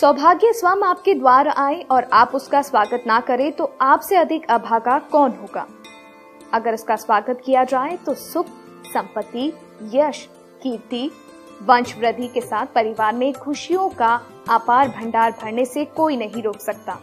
सौभाग्य स्वयं आपके द्वार आए और आप उसका स्वागत ना करें तो आपसे अधिक अभागा कौन होगा? अगर उसका स्वागत किया जाए तो सुख, संपत्ति, यश, कीर्ति वंश वृद्धि के साथ परिवार में खुशियों का अपार भंडार भरने से कोई नहीं रोक सकता।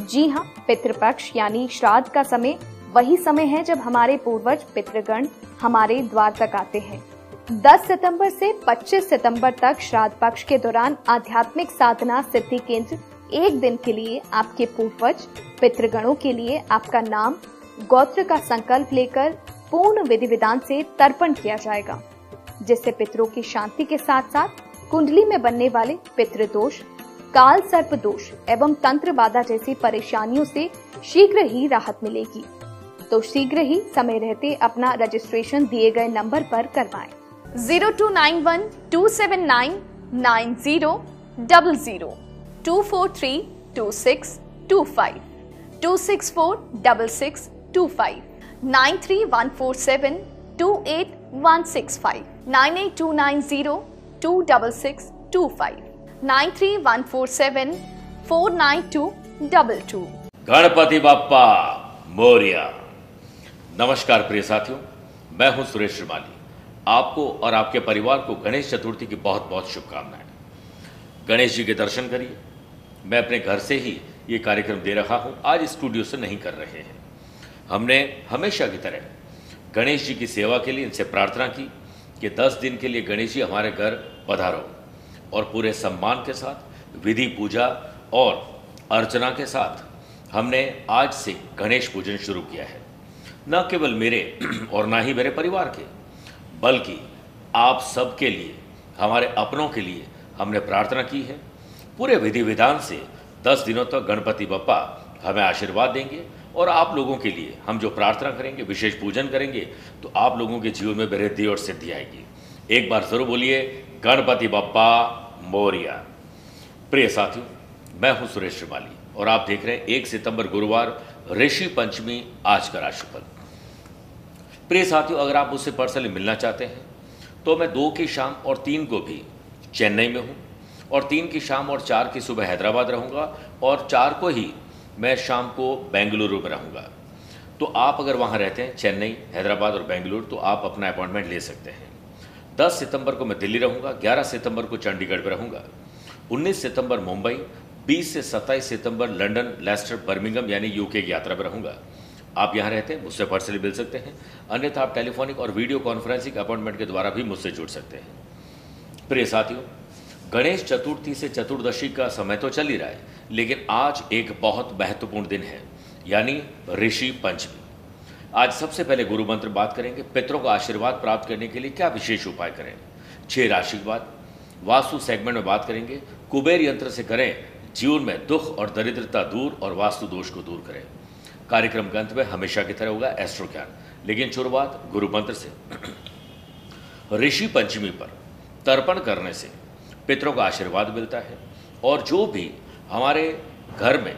जी हाँ पितृपक्ष यानी श्राद्ध का समय वही समय है जब हमारे पूर्वज, पितृगण हमारे द्वार तक आते हैं। 10 सितंबर से 25 सितंबर तक श्राद्ध पक्ष के दौरान आध्यात्मिक साधना सिद्धि केंद्र एक दिन के लिए आपके पूर्वज, पितृगणों के लिए आपका नाम, गोत्र का संकल्प लेकर पूर्ण विधि विधान से तर्पण किया जाएगा, जिससे पितरों की शांति के साथ साथ कुंडली में बनने वाले पितृदोष काल सर्प दोष एवं तंत्र बाधा जैसी परेशानियों से शीघ्र ही राहत मिलेगी तो शीघ्र ही समय रहते अपना रजिस्ट्रेशन दिए गए नंबर पर करवाएँ। Zero two nine one two seven nine nine zero double zero two four three two six two five two six four double six two five nine three one four seven two eight one six five nine eight two nine zero two double six two five nine three one four seven four nine two double two Ganpati Bappa Morya. नमस्कार प्रिय साथियों, मैं हूँ सुरेश श्रीमाली। आपको और आपके परिवार को गणेश चतुर्थी की बहुत बहुत शुभकामनाएँ। गणेश जी के दर्शन करिए। मैं अपने घर से ही ये कार्यक्रम दे रहा हूँ। आज स्टूडियो से नहीं कर रहे हैं। हमने हमेशा की तरह गणेश जी की सेवा के लिए इनसे प्रार्थना की कि 10 दिन के लिए गणेश जी हमारे घर पधारो और पूरे सम्मान के साथ, विधि पूजा और अर्चना के साथ हमने आज से गणेश पूजन शुरू किया है। न केवल मेरे और ना ही मेरे परिवार के बल्कि आप सबके लिए, हमारे अपनों के लिए हमने प्रार्थना की है। पूरे विधि विधान से दस दिनों तक गणपति बप्पा हमें आशीर्वाद देंगे और आप लोगों के लिए हम जो प्रार्थना करेंगे, विशेष पूजन करेंगे तो आप लोगों के जीवन में वृद्धि और सिद्धि आएगी। एक बार ज़रूर बोलिए, गणपति बप्पा मोरिया। प्रिय साथियों, मैं हूँ सुरेश श्रीमाली और आप देख रहे हैं एक सितंबर गुरुवार, ऋषि पंचमी, आज का राशिफल। प्रिय साथियों, अगर आप मुझसे पर्सनली मिलना चाहते हैं तो मैं दो की शाम और तीन को भी चेन्नई में हूँ और तीन की शाम और चार की सुबह हैदराबाद रहूँगा और चार को ही मैं शाम को बेंगलुरु में रहूँगा। तो आप अगर वहाँ रहते हैं, चेन्नई, हैदराबाद और बेंगलुरु तो आप अपना अपॉइंटमेंट ले सकते हैं। 10 सितंबर को मैं दिल्ली रहूँगा 11 सितंबर को चंडीगढ़ में रहूँगा 19 सितंबर मुंबई 20 से 27 सितंबर लंदन लेस्टर बर्मिंगम यानी यूके की यात्रा में रहूँगा। आप यहाँ रहते हैं, मुझसे पर्सनली मिल सकते हैं। अन्यथा आप टेलीफोनिक और वीडियो कॉन्फ्रेंसिंग अपॉइंटमेंट के द्वारा भी मुझसे जुड़ सकते हैं। प्रिय साथियों, गणेश चतुर्थी से चतुर्दशी का समय तो चल ही रहा है, लेकिन आज एक बहुत महत्वपूर्ण दिन है, यानी ऋषि पंचमी। आज सबसे पहले गुरु मंत्र बात करेंगे, पितरों का आशीर्वाद प्राप्त करने के लिए क्या विशेष उपाय करें? छह राशि की बात, वास्तु सेगमेंट में बात करेंगे, कुबेर यंत्र से करें, जीवन में दुख और दरिद्रता दूर और वास्तु दोष को दूर करें। कार्यक्रम के अंत में हमेशा की तरह होगा एस्ट्रो ज्ञान लेकिन शुरुआत गुरु मंत्र से। ऋषि पंचमी पर तर्पण करने से पितरों का आशीर्वाद मिलता है और जो भी हमारे घर में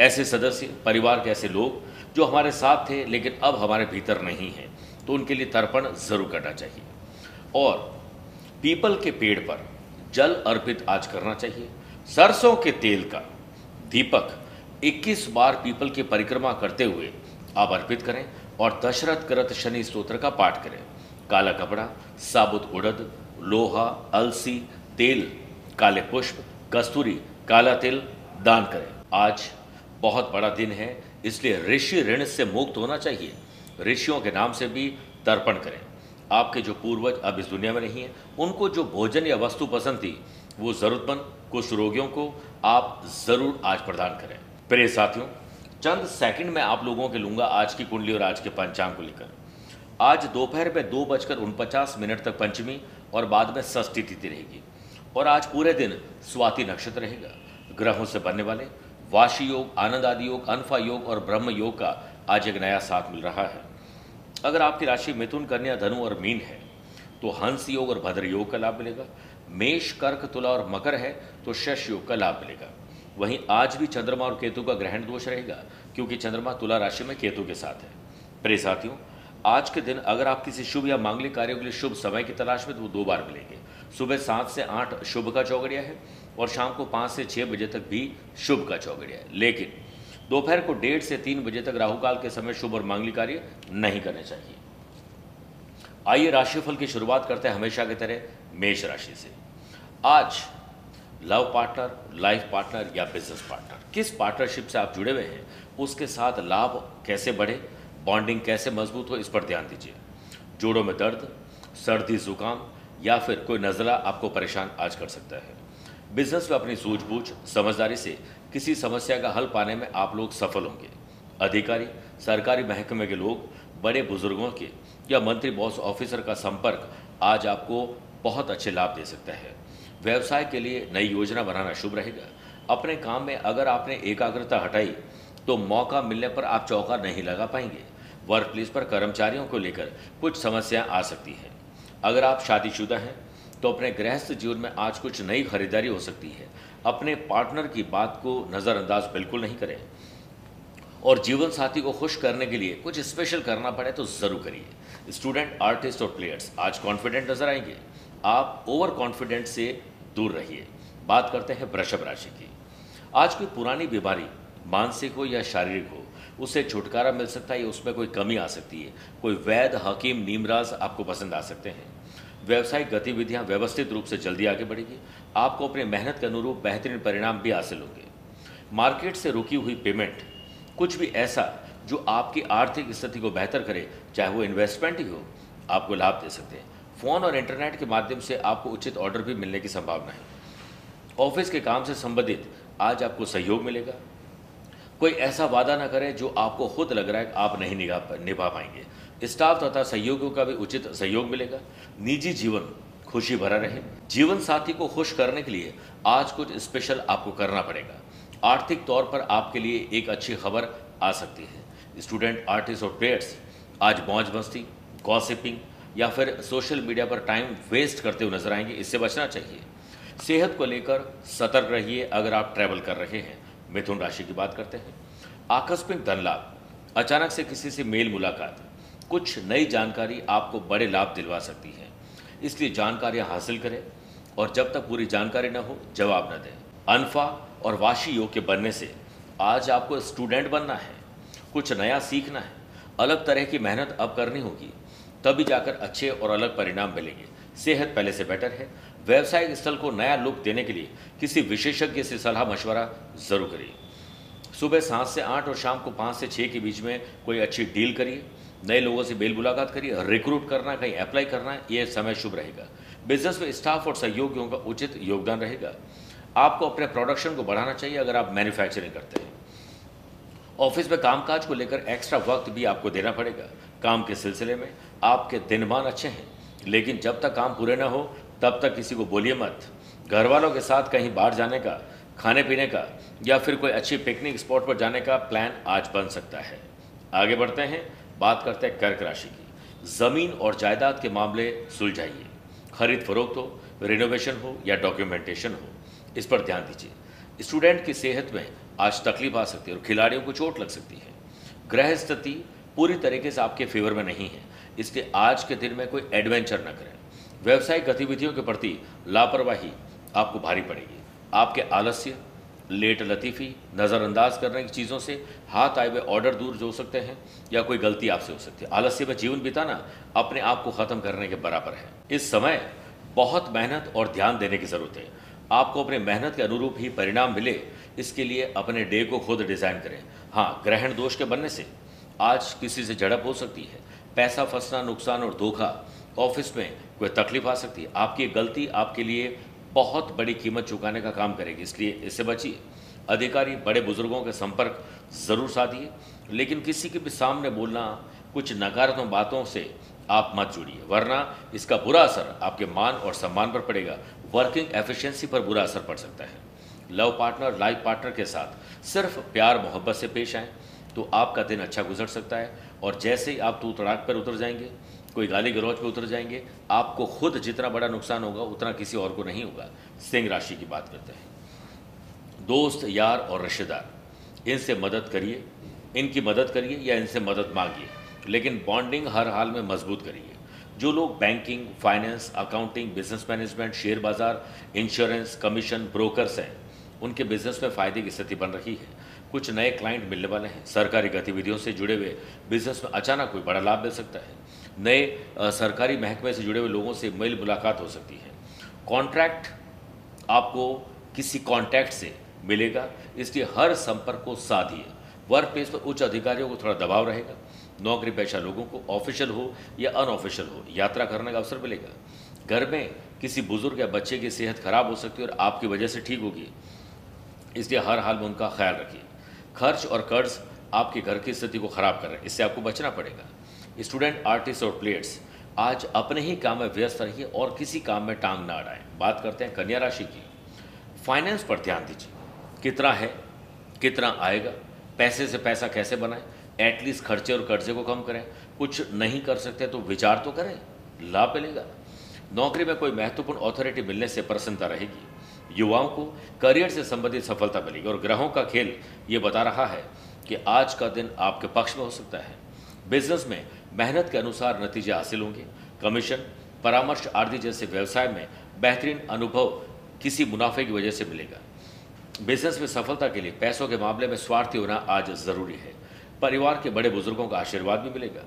ऐसे सदस्य, परिवार के ऐसे लोग जो हमारे साथ थे लेकिन अब हमारे भीतर नहीं हैं तो उनके लिए तर्पण ज़रूर करना चाहिए। और पीपल के पेड़ पर जल अर्पित आज करना चाहिए। सरसों के तेल का दीपक 21 बार पीपल की परिक्रमा करते हुए आप अर्पित करें और दशरथ करत शनि स्त्रोत्र का पाठ करें। काला कपड़ा, साबुत उड़द, लोहा, अलसी, तेल, काले पुष्प, कस्तूरी, काला तिल दान करें। आज बहुत बड़ा दिन है, इसलिए ऋषि ऋण से मुक्त होना चाहिए। ऋषियों के नाम से भी तर्पण करें। आपके जो पूर्वज अब इस दुनिया में नहीं है, उनको जो भोजन या वस्तु पसंद थी, वो ज़रूरतमंद कुछ रोगियों को आप ज़रूर आज प्रदान करें। प्रिय साथियों, चंद सेकंड में आप लोगों के लूँगा आज की कुंडली और आज के पंचांग को लेकर। आज दोपहर में दो बजकर उनपचास मिनट तक पंचमी और बाद में षष्ठी तिथि रहेगी और आज पूरे दिन स्वाति नक्षत्र रहेगा। ग्रहों से बनने वाले वाशी योग, आनंद आदि योग, अनफा योग और ब्रह्म योग का आज एक नया साथ मिल रहा है। अगर आपकी राशि मिथुन, कन्या, धनु और मीन है तो हंस योग और भद्र योग का लाभ मिलेगा। मेष, कर्क, तुला और मकर है तो शश योग का लाभ मिलेगा। वहीं आज भी चंद्रमा और केतु का ग्रहण दोष रहेगा, क्योंकि चंद्रमा तुला राशि में केतु के साथ है। प्रिय साथियों, आज के दिन अगर आप किसी शुभ या मांगलिक कार्यों के लिए शुभ समय की तलाश में तो वो दो बार मिलेंगे। सुबह सात से आठ शुभ का चौगड़िया है और शाम को पाँच से छः बजे तक भी शुभ का चौगड़िया है। लेकिन दोपहर को डेढ़ से तीन बजे तक राहुकाल के समय शुभ और मांगलिक कार्य नहीं करने चाहिए। आइए राशिफल की शुरुआत करते हैं हमेशा की तरह मेष राशि से। आज लव पार्टनर, लाइफ पार्टनर या बिज़नेस पार्टनर। किस पार्टनरशिप से आप जुड़े हुए हैं, उसके साथ लाभ कैसे बढ़े, बॉन्डिंग कैसे मज़बूत हो, इस पर ध्यान दीजिए। जोड़ों में दर्द, सर्दी जुकाम या फिर कोई नज़ला आपको परेशान आज कर सकता है। बिज़नेस में अपनी सूझबूझ, समझदारी से किसी समस्या का हल पाने में आप लोग सफल होंगे। अधिकारी, सरकारी महकमे के लोग, बड़े बुज़ुर्गों के या मंत्री, बॉस, ऑफिसर का संपर्क आज आपको बहुत अच्छे लाभ दे सकता है। व्यवसाय के लिए नई योजना बनाना शुभ रहेगा। अपने काम में अगर आपने एकाग्रता हटाई तो मौका मिलने पर आप चौका नहीं लगा पाएँगे। वर्क प्लेस पर कर्मचारियों को लेकर कुछ समस्याएँ आ सकती हैं। अगर आप शादीशुदा हैं तो अपने गृहस्थ जीवन में आज कुछ नई खरीदारी हो सकती है। अपने पार्टनर की बात को नज़रअंदाज बिल्कुल नहीं करें। और जीवन साथी को खुश करने के लिए कुछ स्पेशल करना पड़े तो ज़रूर करिए। स्टूडेंट आर्टिस्ट और प्लेयर्स आज कॉन्फिडेंट नज़र आएँगे। आप ओवर कॉन्फिडेंट से दूर रहिए। बात करते हैं वृषभ राशि की। आज कोई पुरानी बीमारी, मानसिक हो या शारीरिक हो उससे छुटकारा मिल सकता है या उसमें कोई कमी आ सकती है? कोई वैध हकीम, नीमराज आपको पसंद आ सकते हैं। व्यवसायिक गतिविधियाँ व्यवस्थित रूप से जल्दी आगे बढ़ेगी। आपको अपने मेहनत के अनुरूप बेहतरीन परिणाम भी हासिल होंगे। मार्केट से रुकी हुई पेमेंट, कुछ भी ऐसा जो आपकी आर्थिक स्थिति को बेहतर करे, चाहे वो इन्वेस्टमेंट ही हो, आपको लाभ दे सकते हैं। फ़ोन और इंटरनेट के माध्यम से आपको उचित ऑर्डर भी मिलने की संभावना है। ऑफ़िस के काम से संबंधित आज आपको सहयोग मिलेगा। कोई ऐसा वादा ना करें जो आपको खुद लग रहा है कि आप नहीं निभा पाएँगे। स्टाफ तथा सहयोगियों का भी उचित सहयोग मिलेगा। निजी जीवन खुशी भरा रहे। जीवन साथी को खुश करने के लिए आज कुछ स्पेशल आपको करना पड़ेगा। आर्थिक तौर पर आपके लिए एक अच्छी खबर आ सकती है। स्टूडेंट, आर्टिस्ट और प्लेयर्स, आज मौज मस्ती, गॉसिपिंग या फिर सोशल मीडिया पर टाइम वेस्ट करते हुए नज़र आएँगे, इससे बचना चाहिए। सेहत को लेकर सतर्क रहिए अगर आप ट्रैवल कर रहे हैं। मिथुन राशि की बात करते हैं। आकस्मिक धन लाभ अचानक से किसी से मेल मुलाकात, कुछ नई जानकारी आपको बड़े लाभ दिलवा सकती है। इसलिए जानकारियाँ हासिल करें और जब तक पूरी जानकारी न हो, जवाब न दें। अनफा और वाशी योग के बनने से आज आपको स्टूडेंट बनना है, कुछ नया सीखना है। अलग तरह की मेहनत अब करनी होगी। तभी जाकर अच्छे और अलग परिणाम मिलेंगे। सेहत पहले से बेटर है। व्यवसायिक स्थल को नया लुक देने के लिए किसी विशेषज्ञ से सलाह मशवरा ज़रूर करिए। सुबह सात से आठ और शाम को पाँच से छः के बीच में कोई अच्छी डील करिए। नए लोगों से बेल मुलाकात करिए। रिक्रूट करना, कहीं अप्लाई करना है ये समय शुभ रहेगा। बिज़नेस में स्टाफ और सहयोगियों का उचित योगदान रहेगा। आपको अपने प्रोडक्शन को बढ़ाना चाहिए अगर आप मैन्युफैक्चरिंग करते हैं। ऑफ़िस में कामकाज को लेकर एक्स्ट्रा वक्त भी आपको देना पड़ेगा। काम के सिलसिले में आपके दिनमान अच्छे हैं, लेकिन जब तक काम पूरे ना हो, तब तक किसी को बोलिए मत। घर वालों के साथ कहीं बाहर जाने का, खाने पीने का, या फिर कोई अच्छी पिकनिक स्पॉट पर जाने का प्लान आज बन सकता है। आगे बढ़ते हैं, बात करते हैं कर्क राशि की। ज़मीन और जायदाद के मामले सुलझाइए। खरीद फरोख्त हो रिनोवेशन हो, या डॉक्यूमेंटेशन हो, इस पर ध्यान दीजिए। स्टूडेंट की सेहत में आज तकलीफ़ आ सकती है और खिलाड़ियों को चोट लग सकती है। ग्रह स्थिति पूरी तरीके से आपके फेवर में नहीं है। इसलिए आज के दिन में कोई एडवेंचर न करें। व्यवसायिक गतिविधियों के प्रति लापरवाही आपको भारी पड़ेगी। आपके आलस्य, लेट लतीफ़ी, नज़रअंदाज करने की चीज़ों से हाथ आए हुए ऑर्डर दूर जो हो सकते हैं या कोई गलती आपसे हो सकती है। आलस्य में जीवन बिताना अपने आप को ख़त्म करने के बराबर है। इस समय बहुत मेहनत और ध्यान देने की ज़रूरत है। आपको अपने मेहनत के अनुरूप ही परिणाम मिले, इसके लिए अपने डे को खुद डिज़ाइन करें। हाँ ग्रहण दोष के बनने से आज किसी से झड़प हो सकती है। पैसा फंसना, नुकसान और धोखा ऑफ़िस में कोई तकलीफ़ आ सकती है। आपकी गलती आपके लिए बहुत बड़ी कीमत चुकाने का काम करेगी। इसलिए इससे बचिए। अधिकारी, बड़े बुज़ुर्गों के संपर्क ज़रूर साधिए। लेकिन किसी के भी सामने बोलना, कुछ नकारात्मक बातों से आप मत जुड़िए, वरना इसका बुरा असर आपके मान और सम्मान पर पड़ेगा। वर्किंग एफिशिएंसी पर बुरा असर पड़ सकता है। लव पार्टनर, लाइफ पार्टनर के साथ सिर्फ़ प्यार, मोहब्बत से पेश आएँ। तो आपका दिन अच्छा गुजर सकता है। और जैसे ही आप तू तड़ाक पर उतर जाएँगे, कोई गाली गलौज पर उतर जाएँगे, आपको खुद जितना बड़ा नुकसान होगा, उतना किसी और को नहीं होगा। सिंह राशि की बात करते हैं। दोस्त, यार और रिश्तेदार, इनसे मदद करिए। इनकी मदद करिए या इनसे मदद मांगिए। लेकिन बॉन्डिंग हर हाल में मज़बूत करिए। जो लोग banking finance accounting business management share बाज़ार इंश्योरेंस कमीशन ब्रोकर्स हैं, उनके बिज़नेस में फ़ायदे की स्थिति बन रही है। कुछ नए क्लाइंट मिलने वाले हैं। सरकारी गतिविधियों से जुड़े हुए बिज़नेस में अचानक कोई बड़ा लाभ मिल सकता है। नए सरकारी महकमे से जुड़े हुए लोगों से मेल मुलाकात हो सकती है। कॉन्ट्रैक्ट आपको किसी कॉन्टैक्ट से मिलेगा। इसलिए हर संपर्क को साधिए। वर्क प्लेस पर उच्च अधिकारियों को थोड़ा दबाव रहेगा। नौकरी पेशा लोगों को ऑफिशियल हो या अनऑफिशियल हो, यात्रा करने का अवसर मिलेगा। घर में किसी बुज़ुर्ग या बच्चे की सेहत खराब हो सकती है और आपकी वजह से ठीक होगी। इसलिए हर हाल में उनका ख्याल रखिए। खर्च और कर्ज आपके घर की स्थिति को खराब कर रहे हैं। इससे आपको बचना पड़ेगा। स्टूडेंट, आर्टिस्ट और प्लेयर्स, आज अपने ही काम में व्यस्त रहिए और किसी काम में टांग ना अड़ाएँ बात करते हैं कन्या राशि की। फाइनेंस पर ध्यान दीजिए। कितना है, कितना आएगा, पैसे से पैसा कैसे बनाएँ एटलीस्ट खर्चे और कर्जे को कम करें। कुछ नहीं कर सकते तो विचार तो करें, लाभ मिलेगा। नौकरी में कोई महत्वपूर्ण अथॉरिटी मिलने से प्रसन्नता रहेगी। युवाओं को करियर से संबंधित सफलता मिलेगी। और ग्रहों का खेल ये बता रहा है कि आज का दिन आपके पक्ष में हो सकता है। बिज़नेस में मेहनत के अनुसार नतीजे हासिल होंगे। कमीशन, परामर्श आदि जैसे व्यवसाय में बेहतरीन अनुभव किसी मुनाफे की वजह से मिलेगा। बिज़नेस में सफलता के लिए पैसों के मामले में स्वार्थी होना आज ज़रूरी है। परिवार के बड़े बुज़ुर्गों का आशीर्वाद भी मिलेगा।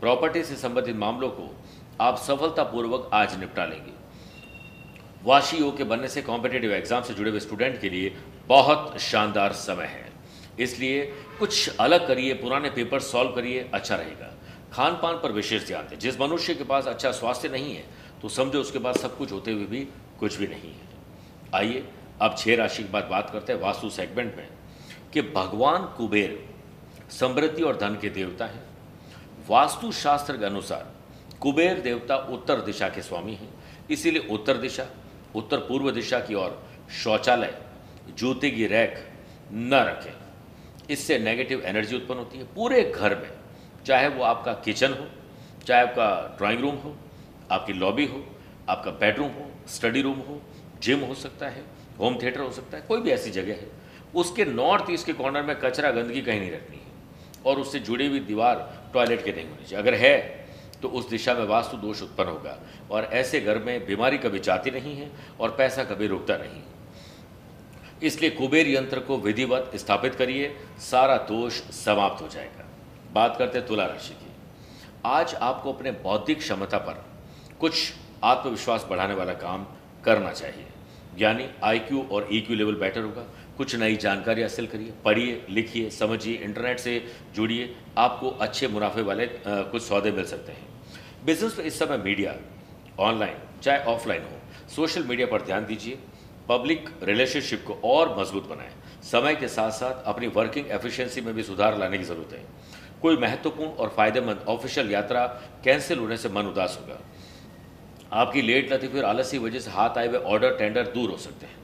प्रॉपर्टी से संबंधित मामलों को आप सफलतापूर्वक आज निपटा लेंगे। वाशी योग के बनने से कॉम्पिटेटिव एग्ज़ाम से जुड़े हुए स्टूडेंट के लिए बहुत शानदार समय है। इसलिए कुछ अलग करिए, पुराने पेपर सॉल्व करिए अच्छा रहेगा। खान पान पर विशेष ध्यान दें। जिस मनुष्य के पास अच्छा स्वास्थ्य नहीं है तो समझो उसके पास सब कुछ होते हुए भी कुछ भी नहीं है। आइए, अब छह राशि के बाद बात करते हैं वास्तु सेगमेंट में कि भगवान कुबेर समृद्धि और धन के देवता हैं। वास्तु शास्त्र के अनुसार कुबेर देवता उत्तर दिशा के स्वामी हैं। इसीलिए उत्तर दिशा उत्तर पूर्व दिशा की ओर। शौचालय जूते की रैक न रखें। इससे नेगेटिव एनर्जी उत्पन्न होती है। पूरे घर में, चाहे वो आपका किचन हो, चाहे आपका ड्राइंग रूम हो, आपकी लॉबी हो, आपका बेडरूम हो स्टडी रूम हो जिम हो सकता है होम थिएटर हो सकता है, कोई भी ऐसी जगह है। उसके नॉर्थ ईस्ट के कॉर्नर में कचरा गंदगी कहीं नहीं रखनी है। और उससे जुड़ी हुई दीवार टॉयलेट के नहीं होनी चाहिए। अगर है तो उस दिशा में वास्तु दोष उत्पन्न होगा। और ऐसे घर में बीमारी कभी जाती नहीं है और पैसा कभी रुकता नहीं। इसलिए कुबेर यंत्र को विधिवत स्थापित करिए, सारा दोष समाप्त हो जाएगा। बात करते हैं तुला राशि की। आज आपको अपने बौद्धिक क्षमता पर कुछ आत्मविश्वास बढ़ाने वाला काम करना चाहिए। यानी आईक्यू और ईक्यू लेवल बेटर होगा। कुछ नई जानकारी हासिल करिए, पढ़िए, लिखिए, समझिए, इंटरनेट से जुड़िए। आपको अच्छे मुनाफे वाले कुछ सौदे मिल सकते हैं। बिज़नेस में इस समय मीडिया, ऑनलाइन, चाहे ऑफलाइन हो, सोशल मीडिया पर ध्यान दीजिए, पब्लिक रिलेशनशिप को और मज़बूत बनाएँ। समय के साथ साथ अपनी वर्किंग एफिशिएंसी में भी सुधार लाने की ज़रूरत है। कोई महत्वपूर्ण और फ़ायदेमंद ऑफिशियल यात्रा कैंसिल होने से मन उदास होगा। आपकी लेट लतीफ़ी और आलस वजह से हाथ आए हुए ऑर्डर, टेंडर दूर हो सकते हैं।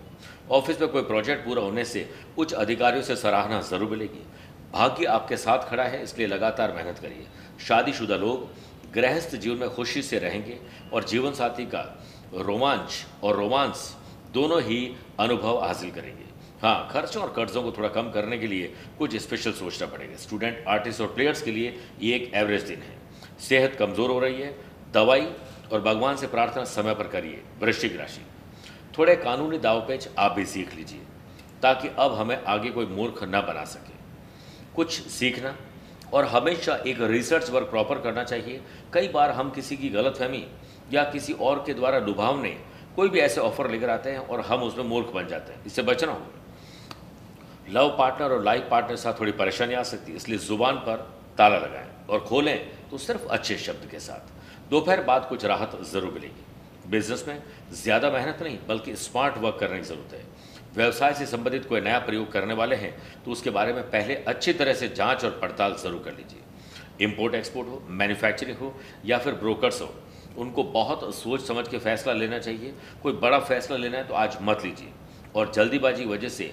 ऑफ़िस में कोई प्रोजेक्ट पूरा होने से उच्च अधिकारियों से सराहना ज़रूर मिलेगी। भाग्य आपके साथ खड़ा है, इसलिए लगातार मेहनत करिए। शादीशुदा लोग गृहस्थ जीवन में खुशी से रहेंगे और जीवन साथी का रोमांच और रोमांस दोनों ही अनुभव हासिल करेंगे। हाँ खर्चों और कर्जों को थोड़ा कम करने के लिए कुछ स्पेशल सोचना पड़ेगा। स्टूडेंट आर्टिस्ट और प्लेयर्स के लिए ये एक एवरेज दिन है। सेहत कमज़ोर हो रही है, दवाई और भगवान से प्रार्थना समय पर करिए, वृश्चिक राशि। थोड़े कानूनी दाव दावपेच आप भी सीख लीजिए, ताकि अब हमें आगे कोई मूर्ख न बना सके। कुछ सीखना और हमेशा एक रिसर्च वर्क प्रॉपर करना चाहिए। कई बार हम किसी की गलत फहमी या किसी और के द्वारा लुभावने कोई भी ऐसे ऑफ़र लेकर आते हैं और हम उसमें मूर्ख बन जाते हैं। इससे बचना होगा। लव पार्टनर और लाइफ पार्टनर के साथ थोड़ी परेशानी आ सकती है, इसलिए ज़ुबान पर ताला लगाएँ और खोलें तो सिर्फ़ अच्छे शब्द के साथ। दोपहर बाद कुछ राहत ज़रूर मिलेगी। बिज़नेस में ज़्यादा मेहनत नहीं, बल्कि स्मार्ट वर्क करने की ज़रूरत है। व्यवसाय से संबंधित कोई नया प्रयोग करने वाले हैं तो उसके बारे में पहले अच्छी तरह से जाँच और पड़ताल ज़रूर कर लीजिए। इम्पोर्ट एक्सपोर्ट हो मैन्युफैक्चरिंग हो, या फिर ब्रोकर्स हो, उनको बहुत सोच समझ के फैसला लेना चाहिए। कोई बड़ा फैसला लेना है तो आज मत लीजिए। और जल्दीबाजी वजह से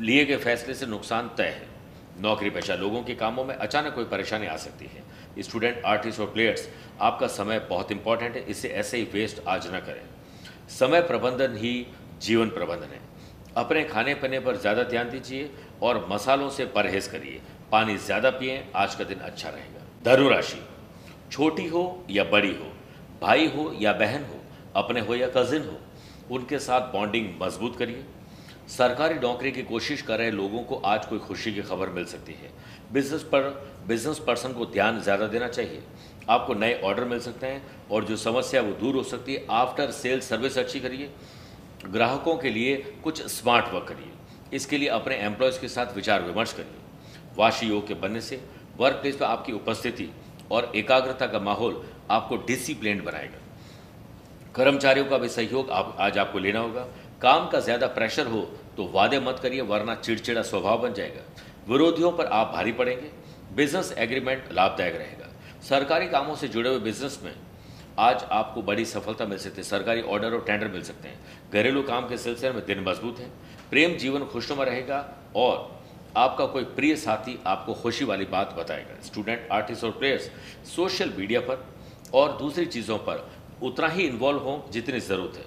लिए गए फैसले से नुकसान तय है। नौकरी पेशा लोगों के कामों में अचानक कोई परेशानी आ सकती है। स्टूडेंट आर्टिस्ट और प्लेयर्स आपका समय बहुत इंपॉर्टेंट है इसे ऐसे ही वेस्ट आज ना करें। समय प्रबंधन ही जीवन प्रबंधन है। अपने खाने पीने पर ज़्यादा ध्यान दीजिए और मसालों से परहेज करिए। पानी ज़्यादा पिए, आज का दिन अच्छा रहेगा। धनु राशि छोटी हो या बड़ी हो, भाई हो या बहन हो, अपने हो या कजिन हो, उनके साथ बॉन्डिंग मज़बूत करिए। सरकारी नौकरी की कोशिश कर रहे लोगों को आज कोई खुशी की खबर मिल सकती है। बिज़नेस पर, बिज़नेस पर्सन को ध्यान ज़्यादा देना चाहिए। आपको नए ऑर्डर मिल सकते हैं और जो समस्या है वो दूर हो सकती है। आफ्टर सेल सर्विस अच्छी करिए। ग्राहकों के लिए कुछ स्मार्ट वर्क करिए। इसके लिए अपने एम्प्लॉयज़ के साथ विचार विमर्श करिए। वाशी योग के बनने से वर्क प्लेस पर आपकी उपस्थिति और एकाग्रता का माहौल आपको डिसिप्लिन बनाएगा। कर्मचारियों का भी सहयोग आप, आज आपको लेना होगा। काम का ज़्यादा प्रेशर हो तो वादे मत करिए, वरना चिड़चिड़ा स्वभाव बन जाएगा। विरोधियों पर आप भारी पड़ेंगे। बिज़नेस एग्रीमेंट लाभदायक रहेगा। सरकारी कामों से जुड़े हुए बिज़नेस में आज आपको बड़ी सफलता मिल सकती है। सरकारी ऑर्डर और टेंडर मिल सकते हैं। घरेलू काम के सिलसिले में दिन मज़बूत है। प्रेम जीवन खुशनुमा रहेगा और आपका कोई प्रिय साथी आपको खुशी वाली बात बताएगा। स्टूडेंट आर्टिस्ट और प्लेयर्स सोशल मीडिया पर और दूसरी चीज़ों पर उतना ही इन्वॉल्व हों जितनी ज़रूरत है।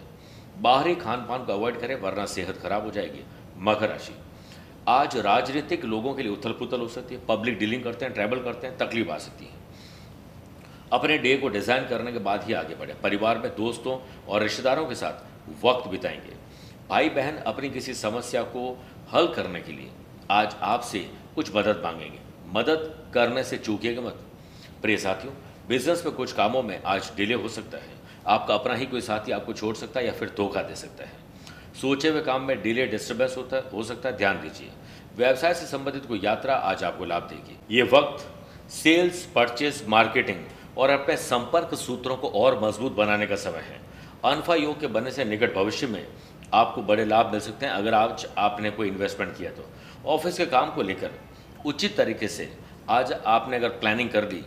बाहरी खान पान को अवॉइड करें, वरना सेहत खराब हो जाएगी। मकर राशि। आज राजनीतिक लोगों के लिए उथल पुथल हो सकती है। पब्लिक डीलिंग करते हैं ट्रैवल करते हैं, तकलीफ़ आ सकती है। अपने डे को डिज़ाइन करने के बाद ही आगे बढ़े। परिवार में दोस्तों और रिश्तेदारों के साथ वक्त बिताएँगे। भाई बहन अपनी किसी समस्या को हल करने के लिए आज आपसे कुछ मदद मांगेंगे। मदद करने से चूकिएगा मत। प्रिय साथियों, बिज़नेस में कुछ कामों में आज डिले हो सकता है। आपका अपना ही कोई साथी आपको छोड़ सकता है या फिर धोखा दे सकता है। सोचे हुए काम में डिले डिस्टर्बेंस होता है सकता है, ध्यान दीजिए। व्यवसाय से संबंधित कोई यात्रा आज आपको लाभ देगी। ये वक्त सेल्स परचेज मार्केटिंग और अपने संपर्क सूत्रों को और मज़बूत बनाने का समय है। अनफा योग के बनने से निकट भविष्य में आपको बड़े लाभ मिल सकते हैं अगर आज आपने कोई इन्वेस्टमेंट किया तो। ऑफ़िस के काम को लेकर उचित तरीके से आज आपने अगर प्लानिंग कर दी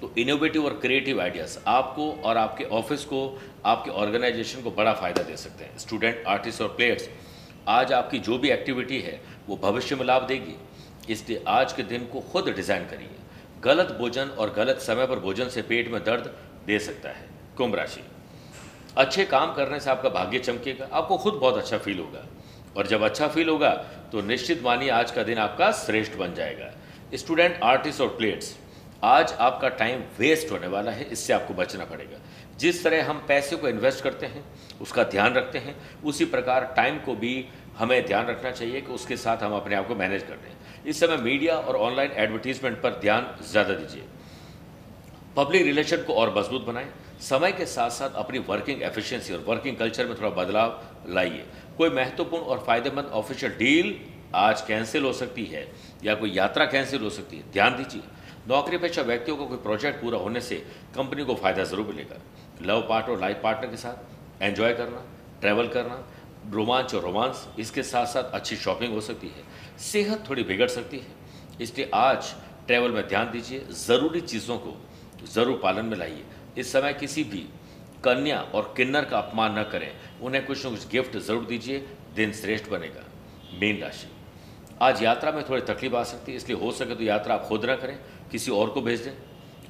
तो इनोवेटिव और क्रिएटिव आइडियाज़ आपको और आपके ऑफ़िस को, आपके ऑर्गेनाइजेशन को बड़ा फ़ायदा दे सकते हैं। स्टूडेंट आर्टिस्ट और प्लेयर्स आज आपकी जो भी एक्टिविटी है, वो भविष्य में लाभ देगी। इसलिए आज के दिन को खुद डिज़ाइन करिए। गलत भोजन और गलत समय पर भोजन से पेट में दर्द दे सकता है, कुंभ राशि। अच्छे काम करने से आपका भाग्य चमकेगा, आपको खुद बहुत अच्छा फील होगा। और जब अच्छा फील होगा तो निश्चित मानिए आज का दिन आपका श्रेष्ठ बन जाएगा। स्टूडेंट आर्टिस्ट और प्लेट्स आज आपका टाइम वेस्ट होने वाला है, इससे आपको बचना पड़ेगा। जिस तरह हम पैसे को इन्वेस्ट करते हैं, उसका ध्यान रखते हैं, उसी प्रकार टाइम को भी हमें ध्यान रखना चाहिए कि उसके साथ हम अपने आप को मैनेज कर हैं इस समय मीडिया और ऑनलाइन एडवर्टीजमेंट पर ध्यान ज़्यादा दीजिए। पब्लिक रिलेशन को और मज़बूत बनाएँ। समय के साथ साथ अपनी वर्किंग एफिशिएंसी और वर्किंग कल्चर में थोड़ा बदलाव लाइए। कोई महत्वपूर्ण और फ़ायदेमंद ऑफिशियल डील आज कैंसिल हो सकती है या कोई यात्रा कैंसिल हो सकती है, ध्यान दीजिए। नौकरी पेशा व्यक्तियों को कोई प्रोजेक्ट पूरा होने से कंपनी को फ़ायदा ज़रूर मिलेगा। लव पार्टनर और लाइफ पार्टनर के साथ एंजॉय करना ट्रैवल करना रोमांच और रोमांस इसके साथ साथ अच्छी शॉपिंग हो सकती है। सेहत थोड़ी बिगड़ सकती है। इसलिए आज ट्रैवल में ध्यान दीजिए, ज़रूरी चीज़ों को ज़रूर पालन में लाइए। इस समय किसी भी कन्या और किन्नर का अपमान न करें। उन्हें कुछ न कुछ गिफ्ट ज़रूर दीजिए, दिन श्रेष्ठ बनेगा। मीन राशि। आज यात्रा में थोड़ी तकलीफ़ आ सकती है, इसलिए हो सके तो यात्रा आप खुद ना करें, किसी और को भेज दें।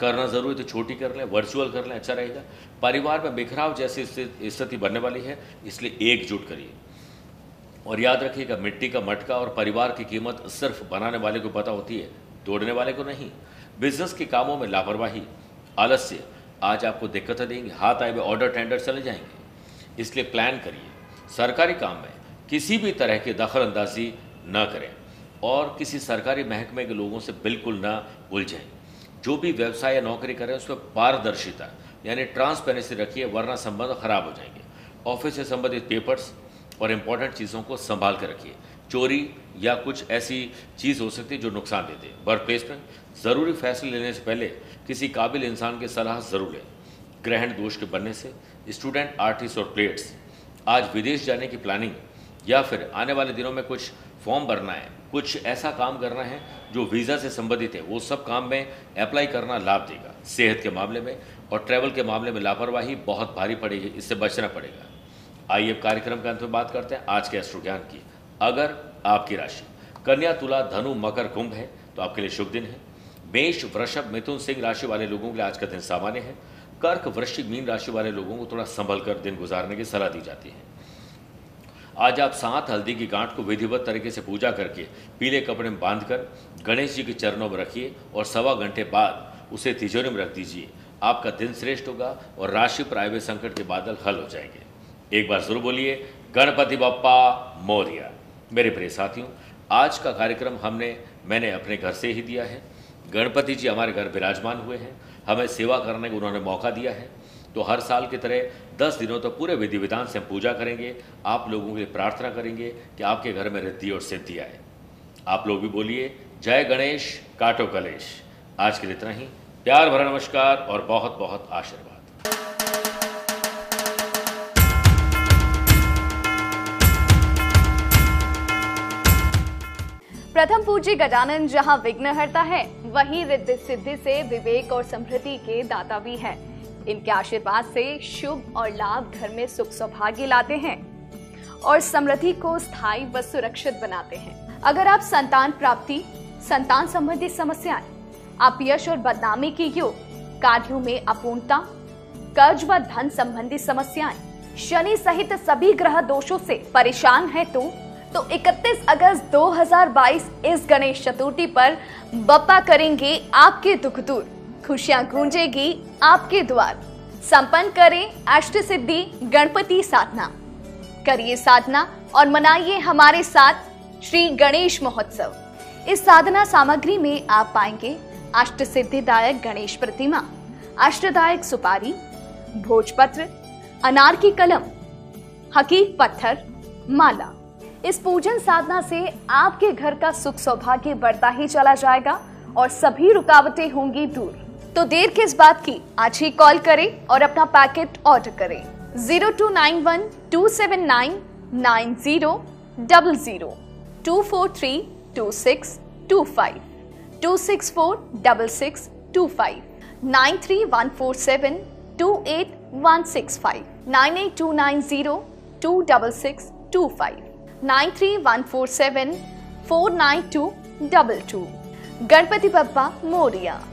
करना ज़रूरी तो छोटी कर लें वर्चुअल कर लें अच्छा रहेगा। परिवार में बिखराव जैसी स्थिति बनने वाली है, इसलिए एकजुट करिए। और याद रखिएगा, मिट्टी का मटका और परिवार की कीमत सिर्फ़ बनाने वाले को पता होती है, तोड़ने वाले को नहीं। बिज़नेस के कामों में लापरवाही, आलस्य, आज आपको दिक्कतें देंगे, हाथ आए हुए ऑर्डर टेंडर चले जाएँगे। इसलिए प्लान करिए। सरकारी काम में किसी भी तरह की दखल अंदाजी न करें और किसी सरकारी महकमे के लोगों से बिल्कुल न उलझें। जो भी व्यवसाय या नौकरी करें उसमें पारदर्शिता, यानी ट्रांसपेरेंसी रखिए, वरना संबंध खराब हो जाएँगे। ऑफ़िस से संबंधित पेपर्स और इम्पोर्टेंट चीज़ों को संभाल कर रखिए। चोरी या कुछ ऐसी चीज़ हो सकती है जो नुकसान दे दे। वर्क प्लेस में ज़रूरी फैसले लेने से पहले किसी काबिल इंसान की सलाह ज़रूर लें। ग्रहण दोष के बनने से स्टूडेंट आर्टिस्ट और प्लेयर्स आज विदेश जाने की प्लानिंग या फिर आने वाले दिनों में कुछ फॉर्म भरना है, कुछ ऐसा काम करना है जो वीज़ा से संबंधित है, वो सब काम में अप्लाई करना लाभ देगा। सेहत के मामले में और ट्रैवल के मामले में लापरवाही बहुत भारी पड़ेगी, इससे बचना पड़ेगा। आइए कार्यक्रम के अंत में बात करते हैं। आज के अश्रु ज्ञान की। अगर आपकी राशि कन्या, तुला, धनु, मकर, कुंभ है तो आपके लिए शुभ दिन है। मेष, वृषभ, मिथुन, सिंह राशि वाले लोगों के लिए आज का दिन सामान्य है। कर्क, वृश्चिक, मीन राशि वाले लोगों को थोड़ा संभल कर दिन गुजारने की सलाह दी जाती है। आज आप सात हल्दी की गांठ को विधिवत तरीके से पूजा करके पीले कपड़े में बांधकर गणेश जी के चरणों में रखिए और सवा घंटे बाद उसे तिजोरी में रख दीजिए। आपका दिन श्रेष्ठ होगा और राशि पर आए हुए संकट के बादल हल हो जाएँगे। एक बार ज़रूर बोलिए, गणपति बप्पा मौर्य। मेरे प्रिय साथियों, आज का कार्यक्रम हमने, मैंने अपने घर से ही दिया है। गणपति जी हमारे घर विराजमान हुए हैं। हमें सेवा करने का उन्होंने मौका दिया है। तो हर साल की तरह दस दिनों तक तो पूरे विधि विधान से हम पूजा करेंगे। आप लोगों के लिए प्रार्थना करेंगे कि आपके घर में रिद्धि और सिद्धि आए। आप लोग भी बोलिए, जय गणेश, काटो कलेश। आज के लिए इतना ही। प्यार भरा नमस्कार और बहुत बहुत आशीर्वाद। प्रथम पूज्य गजानन जहाँ विघ्न हरता है, वहीं रिद्धि सिद्धि से विवेक और समृद्धि के दाता भी है। इनके आशीर्वाद से शुभ और लाभ घर में सुख सौभाग्य लाते हैं और समृद्धि को स्थायी व सुरक्षित बनाते हैं। अगर आप संतान प्राप्ति, संतान संबंधी समस्याएँ, आप यश और बदनामी के योग, कार्यों में अपूर्णता, कर्ज व धन संबंधी समस्याएँ, शनि सहित सभी ग्रह दोषों से परेशान है तो तो 31 अगस्त 2022 इस गणेश चतुर्थी पर बप्पा करेंगे आपके दुख दूर। खुशियाँ गूंजेगी आपके द्वार। संपन्न करें अष्ट सिद्धि गणपति साधना। करिए साधना और मनाइए हमारे साथ श्री गणेश महोत्सव। इस साधना सामग्री में आप पाएँगे अष्ट सिद्धिदायक गणेश प्रतिमा, अष्टदायक सुपारी, भोजपत्र अनार की कलम, हकीक पत्थर, माला। इस पूजन साधना से आपके घर का सुख सौभाग्य बढ़ता ही चला जाएगा और सभी रुकावटें होंगी दूर। तो देर किस बात की? आज ही कॉल करें और अपना पैकेट ऑर्डर करें। Zero two nine one two seven nine nine zero double zero two four three two six two five two six four double six two five nine three one four seven two eight one six five nine eight two nine zero two double six two five nine three one four seven four nine two double two Ganpati Bappa Morya